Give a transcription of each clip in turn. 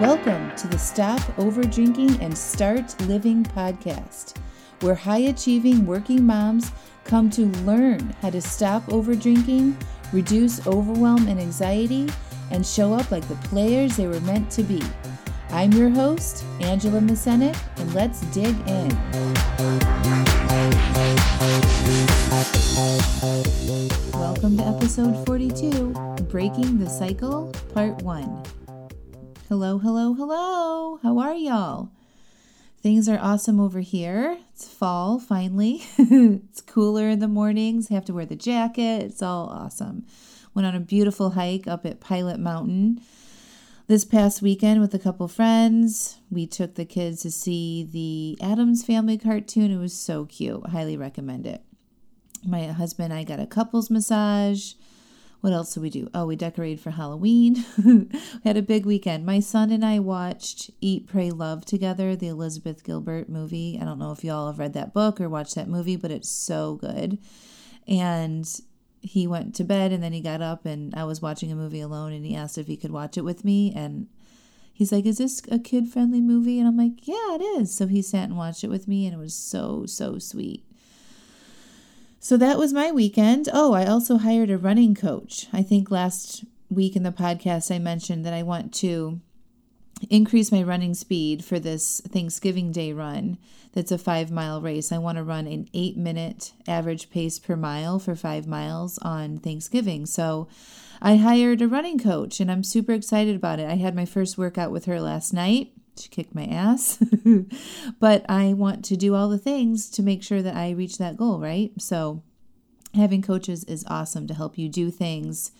Welcome to the Stop Over Drinking and Start Living podcast, where high achieving working moms come to learn how to stop over drinking, reduce overwhelm and anxiety, and show up like the players they were meant to be. I'm your host, Angela Masenik, and let's dig in. Welcome to episode 42 Breaking the Cycle, Part 1. Hello, hello, hello. How are y'all? Things are awesome over here. It's fall finally. it's cooler in the mornings. I have to wear the jacket. It's all awesome. Went on a beautiful hike up at Pilot Mountain this past weekend with a couple friends. We took the kids to see the Addams Family cartoon. It was so cute. Highly recommend it. My husband and I got a couples massage what else did we do? Oh, we decorated for Halloween. we had a big weekend. My son and I watched Eat, Pray, Love together, the Elizabeth Gilbert movie. I don't know if y'all have read that book or watched that movie, but it's so good. And he went to bed and then he got up and I was watching a movie alone and he asked if he could watch it with me and he's like, "Is this a kid-friendly movie?" And I'm like, "Yeah, it is." So he sat and watched it with me and it was so so sweet. So that was my weekend. Oh, I also hired a running coach. I think last week in the podcast I mentioned that I want to increase my running speed for this Thanksgiving Day run that's a five mile race. I want to run an eight minute average pace per mile for five miles on Thanksgiving. So I hired a running coach and I'm super excited about it. I had my first workout with her last night she kicked my ass. but I want to do all the things to make sure that I reach that goal, right? So having coaches is awesome to help you do things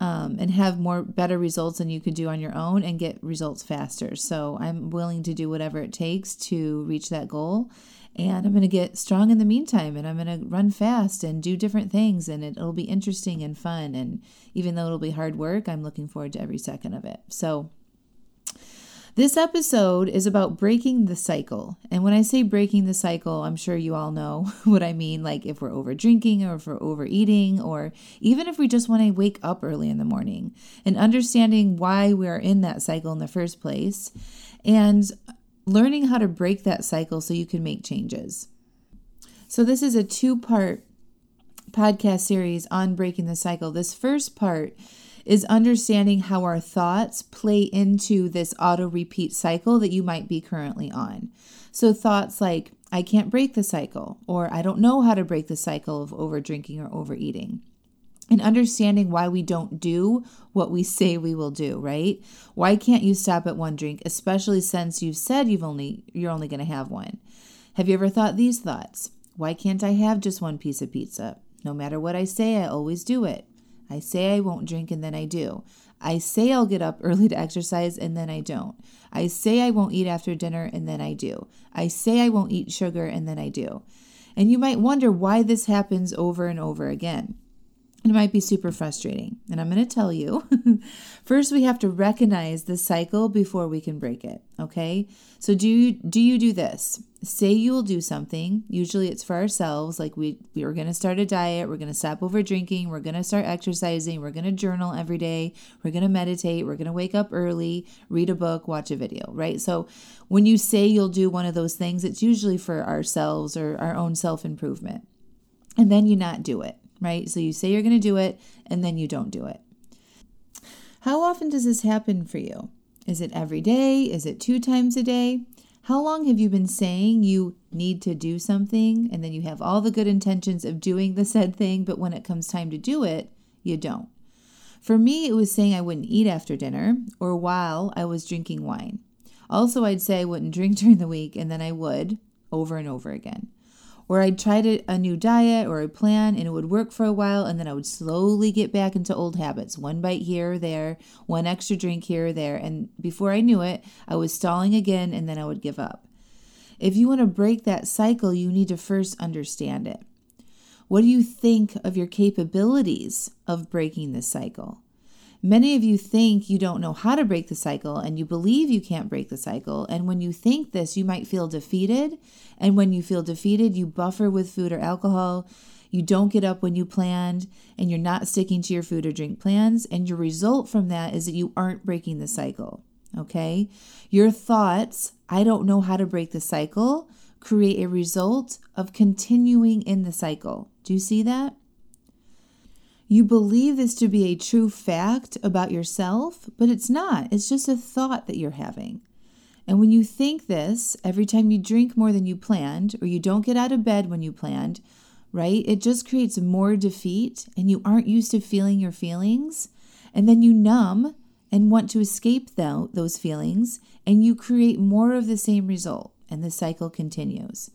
um, and have more better results than you could do on your own and get results faster. So I'm willing to do whatever it takes to reach that goal. And I'm going to get strong in the meantime and I'm going to run fast and do different things. And it'll be interesting and fun. And even though it'll be hard work, I'm looking forward to every second of it. So this episode is about breaking the cycle. And when I say breaking the cycle, I'm sure you all know what I mean. Like if we're over drinking or if we're overeating, or even if we just want to wake up early in the morning and understanding why we're in that cycle in the first place and learning how to break that cycle so you can make changes. So, this is a two part podcast series on breaking the cycle. This first part is understanding how our thoughts play into this auto repeat cycle that you might be currently on. So, thoughts like, I can't break the cycle, or I don't know how to break the cycle of over drinking or overeating. And understanding why we don't do what we say we will do, right? Why can't you stop at one drink, especially since you've said you've only you're only going to have one? Have you ever thought these thoughts? Why can't I have just one piece of pizza? No matter what I say, I always do it. I say I won't drink and then I do. I say I'll get up early to exercise and then I don't. I say I won't eat after dinner and then I do. I say I won't eat sugar and then I do. And you might wonder why this happens over and over again. It might be super frustrating. And I'm going to tell you first, we have to recognize the cycle before we can break it. Okay. So, do you, do you do this? Say you will do something. Usually it's for ourselves. Like we, we are going to start a diet. We're going to stop over drinking. We're going to start exercising. We're going to journal every day. We're going to meditate. We're going to wake up early, read a book, watch a video, right? So, when you say you'll do one of those things, it's usually for ourselves or our own self improvement. And then you not do it right? So you say you're going to do it and then you don't do it. How often does this happen for you? Is it every day? Is it two times a day? How long have you been saying you need to do something and then you have all the good intentions of doing the said thing, but when it comes time to do it, you don't? For me, it was saying I wouldn't eat after dinner or while I was drinking wine. Also, I'd say I wouldn't drink during the week and then I would over and over again or I'd to, a new diet or a plan and it would work for a while and then I would slowly get back into old habits. One bite here or there, one extra drink here or there. And before I knew it, I was stalling again and then I would give up. If you want to break that cycle, you need to first understand it. What do you think of your capabilities of breaking this cycle? Many of you think you don't know how to break the cycle and you believe you can't break the cycle. And when you think this, you might feel defeated. And when you feel defeated, you buffer with food or alcohol. You don't get up when you planned and you're not sticking to your food or drink plans. And your result from that is that you aren't breaking the cycle. Okay? Your thoughts, I don't know how to break the cycle, create a result of continuing in the cycle. Do you see that? You believe this to be a true fact about yourself, but it's not. It's just a thought that you're having. And when you think this, every time you drink more than you planned, or you don't get out of bed when you planned, right? It just creates more defeat, and you aren't used to feeling your feelings. And then you numb and want to escape those feelings, and you create more of the same result, and the cycle continues.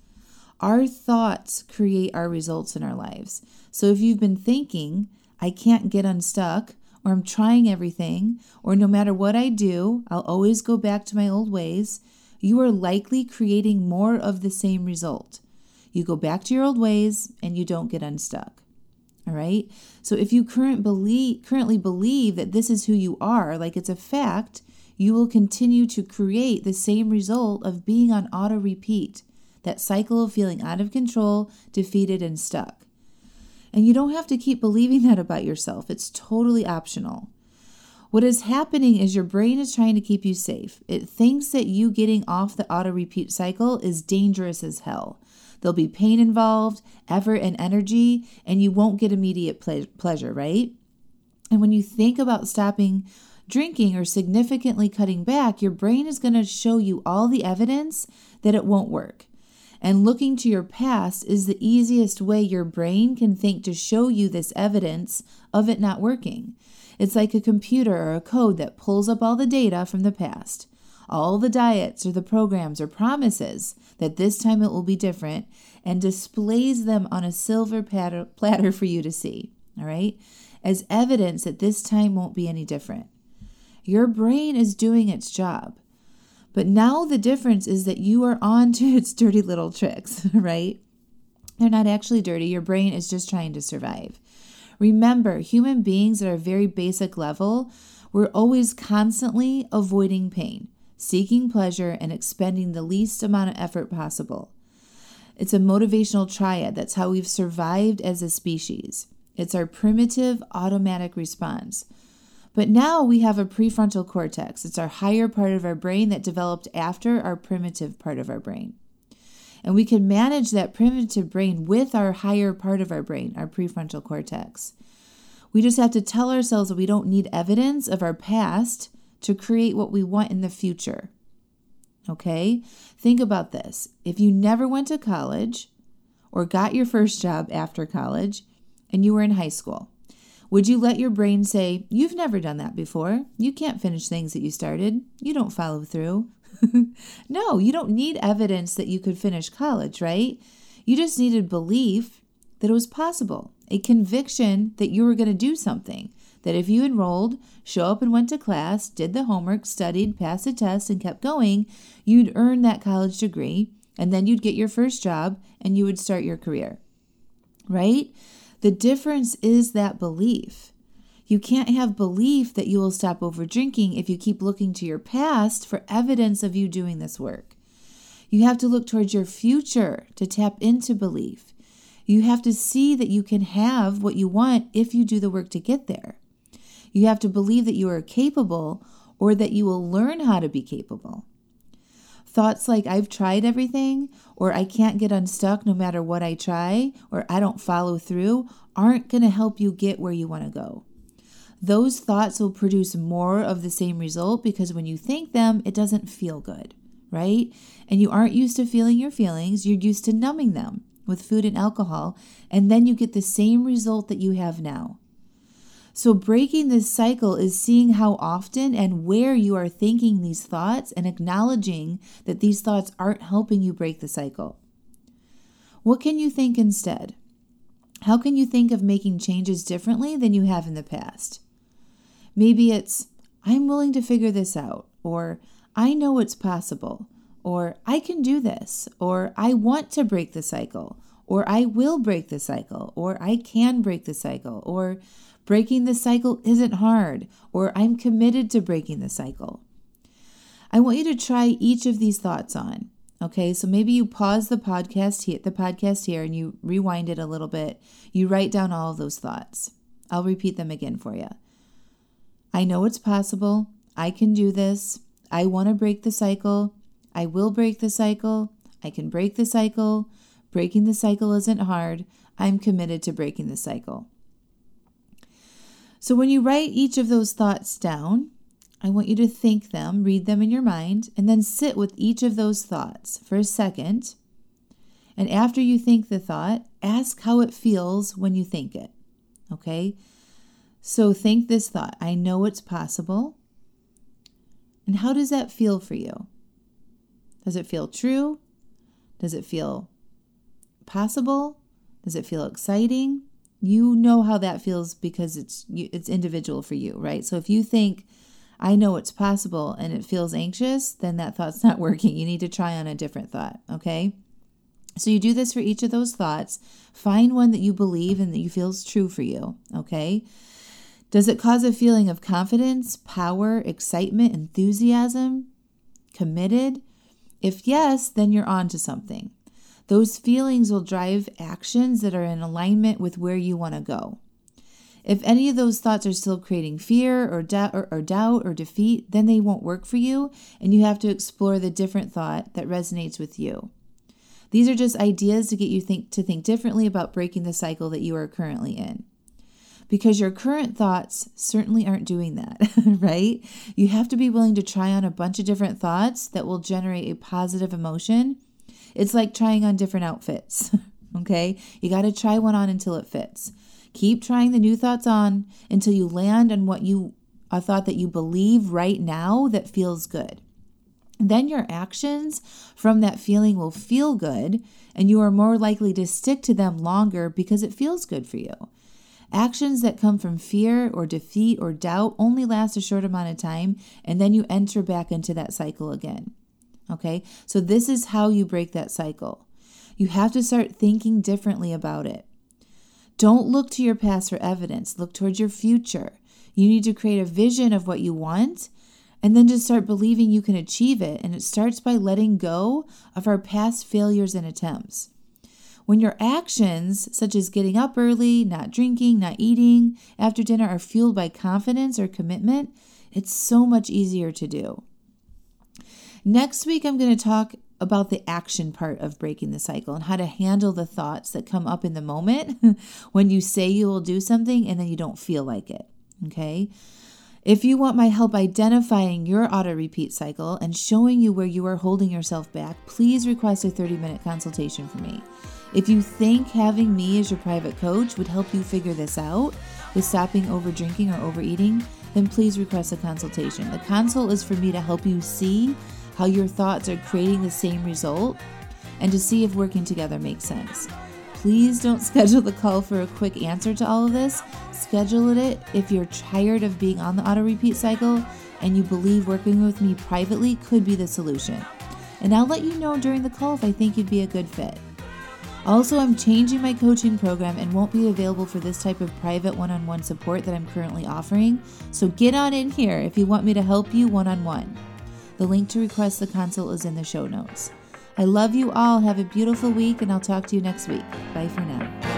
Our thoughts create our results in our lives. So if you've been thinking, I can't get unstuck, or I'm trying everything, or no matter what I do, I'll always go back to my old ways, you are likely creating more of the same result. You go back to your old ways and you don't get unstuck. All right? So if you current believe, currently believe that this is who you are, like it's a fact, you will continue to create the same result of being on auto repeat, that cycle of feeling out of control, defeated, and stuck. And you don't have to keep believing that about yourself, it's totally optional. What is happening is your brain is trying to keep you safe. It thinks that you getting off the auto repeat cycle is dangerous as hell. There'll be pain involved, effort, and energy, and you won't get immediate ple- pleasure, right? And when you think about stopping drinking or significantly cutting back, your brain is going to show you all the evidence that it won't work. And looking to your past is the easiest way your brain can think to show you this evidence of it not working. It's like a computer or a code that pulls up all the data from the past, all the diets or the programs or promises that this time it will be different, and displays them on a silver platter for you to see, all right, as evidence that this time won't be any different. Your brain is doing its job. But now the difference is that you are on to its dirty little tricks, right? They're not actually dirty. Your brain is just trying to survive. Remember, human beings at a very basic level, we're always constantly avoiding pain, seeking pleasure, and expending the least amount of effort possible. It's a motivational triad. That's how we've survived as a species. It's our primitive automatic response. But now we have a prefrontal cortex. It's our higher part of our brain that developed after our primitive part of our brain. And we can manage that primitive brain with our higher part of our brain, our prefrontal cortex. We just have to tell ourselves that we don't need evidence of our past to create what we want in the future. Okay? Think about this. If you never went to college or got your first job after college and you were in high school, would you let your brain say, You've never done that before. You can't finish things that you started. You don't follow through. no, you don't need evidence that you could finish college, right? You just needed belief that it was possible, a conviction that you were going to do something. That if you enrolled, show up and went to class, did the homework, studied, passed the test, and kept going, you'd earn that college degree, and then you'd get your first job and you would start your career. Right? The difference is that belief. You can't have belief that you will stop over drinking if you keep looking to your past for evidence of you doing this work. You have to look towards your future to tap into belief. You have to see that you can have what you want if you do the work to get there. You have to believe that you are capable or that you will learn how to be capable. Thoughts like I've tried everything, or I can't get unstuck no matter what I try, or I don't follow through aren't going to help you get where you want to go. Those thoughts will produce more of the same result because when you think them, it doesn't feel good, right? And you aren't used to feeling your feelings, you're used to numbing them with food and alcohol, and then you get the same result that you have now. So, breaking this cycle is seeing how often and where you are thinking these thoughts and acknowledging that these thoughts aren't helping you break the cycle. What can you think instead? How can you think of making changes differently than you have in the past? Maybe it's, I'm willing to figure this out, or I know it's possible, or I can do this, or I want to break the cycle, or I will break the cycle, or I can break the cycle, or Breaking the cycle isn't hard, or I'm committed to breaking the cycle. I want you to try each of these thoughts on. Okay, so maybe you pause the podcast here, the podcast here, and you rewind it a little bit. You write down all of those thoughts. I'll repeat them again for you. I know it's possible. I can do this. I want to break the cycle. I will break the cycle. I can break the cycle. Breaking the cycle isn't hard. I'm committed to breaking the cycle. So when you write each of those thoughts down, I want you to think them, read them in your mind, and then sit with each of those thoughts for a second. And after you think the thought, ask how it feels when you think it. Okay? So think this thought I know it's possible. And how does that feel for you? Does it feel true? Does it feel possible? Does it feel exciting? You know how that feels because it's it's individual for you, right? So if you think I know it's possible and it feels anxious, then that thought's not working. You need to try on a different thought, okay? So you do this for each of those thoughts. Find one that you believe and that you feel is true for you, okay? Does it cause a feeling of confidence, power, excitement, enthusiasm, committed? If yes, then you're on to something. Those feelings will drive actions that are in alignment with where you want to go. If any of those thoughts are still creating fear or, doubt or, or doubt or defeat, then they won't work for you, and you have to explore the different thought that resonates with you. These are just ideas to get you think to think differently about breaking the cycle that you are currently in. Because your current thoughts certainly aren't doing that, right? You have to be willing to try on a bunch of different thoughts that will generate a positive emotion. It's like trying on different outfits, okay? You got to try one on until it fits. Keep trying the new thoughts on until you land on what you a thought that you believe right now that feels good. Then your actions from that feeling will feel good, and you are more likely to stick to them longer because it feels good for you. Actions that come from fear or defeat or doubt only last a short amount of time, and then you enter back into that cycle again. Okay, so this is how you break that cycle. You have to start thinking differently about it. Don't look to your past for evidence, look towards your future. You need to create a vision of what you want and then just start believing you can achieve it. And it starts by letting go of our past failures and attempts. When your actions, such as getting up early, not drinking, not eating after dinner, are fueled by confidence or commitment, it's so much easier to do. Next week, I'm going to talk about the action part of breaking the cycle and how to handle the thoughts that come up in the moment when you say you will do something and then you don't feel like it. Okay. If you want my help identifying your auto repeat cycle and showing you where you are holding yourself back, please request a 30 minute consultation from me. If you think having me as your private coach would help you figure this out with stopping over drinking or overeating, then please request a consultation. The consult is for me to help you see how your thoughts are creating the same result, and to see if working together makes sense. Please don't schedule the call for a quick answer to all of this. Schedule it if you're tired of being on the auto repeat cycle and you believe working with me privately could be the solution. And I'll let you know during the call if I think you'd be a good fit. Also, I'm changing my coaching program and won't be available for this type of private one on one support that I'm currently offering. So get on in here if you want me to help you one on one. The link to request the consult is in the show notes. I love you all. Have a beautiful week, and I'll talk to you next week. Bye for now.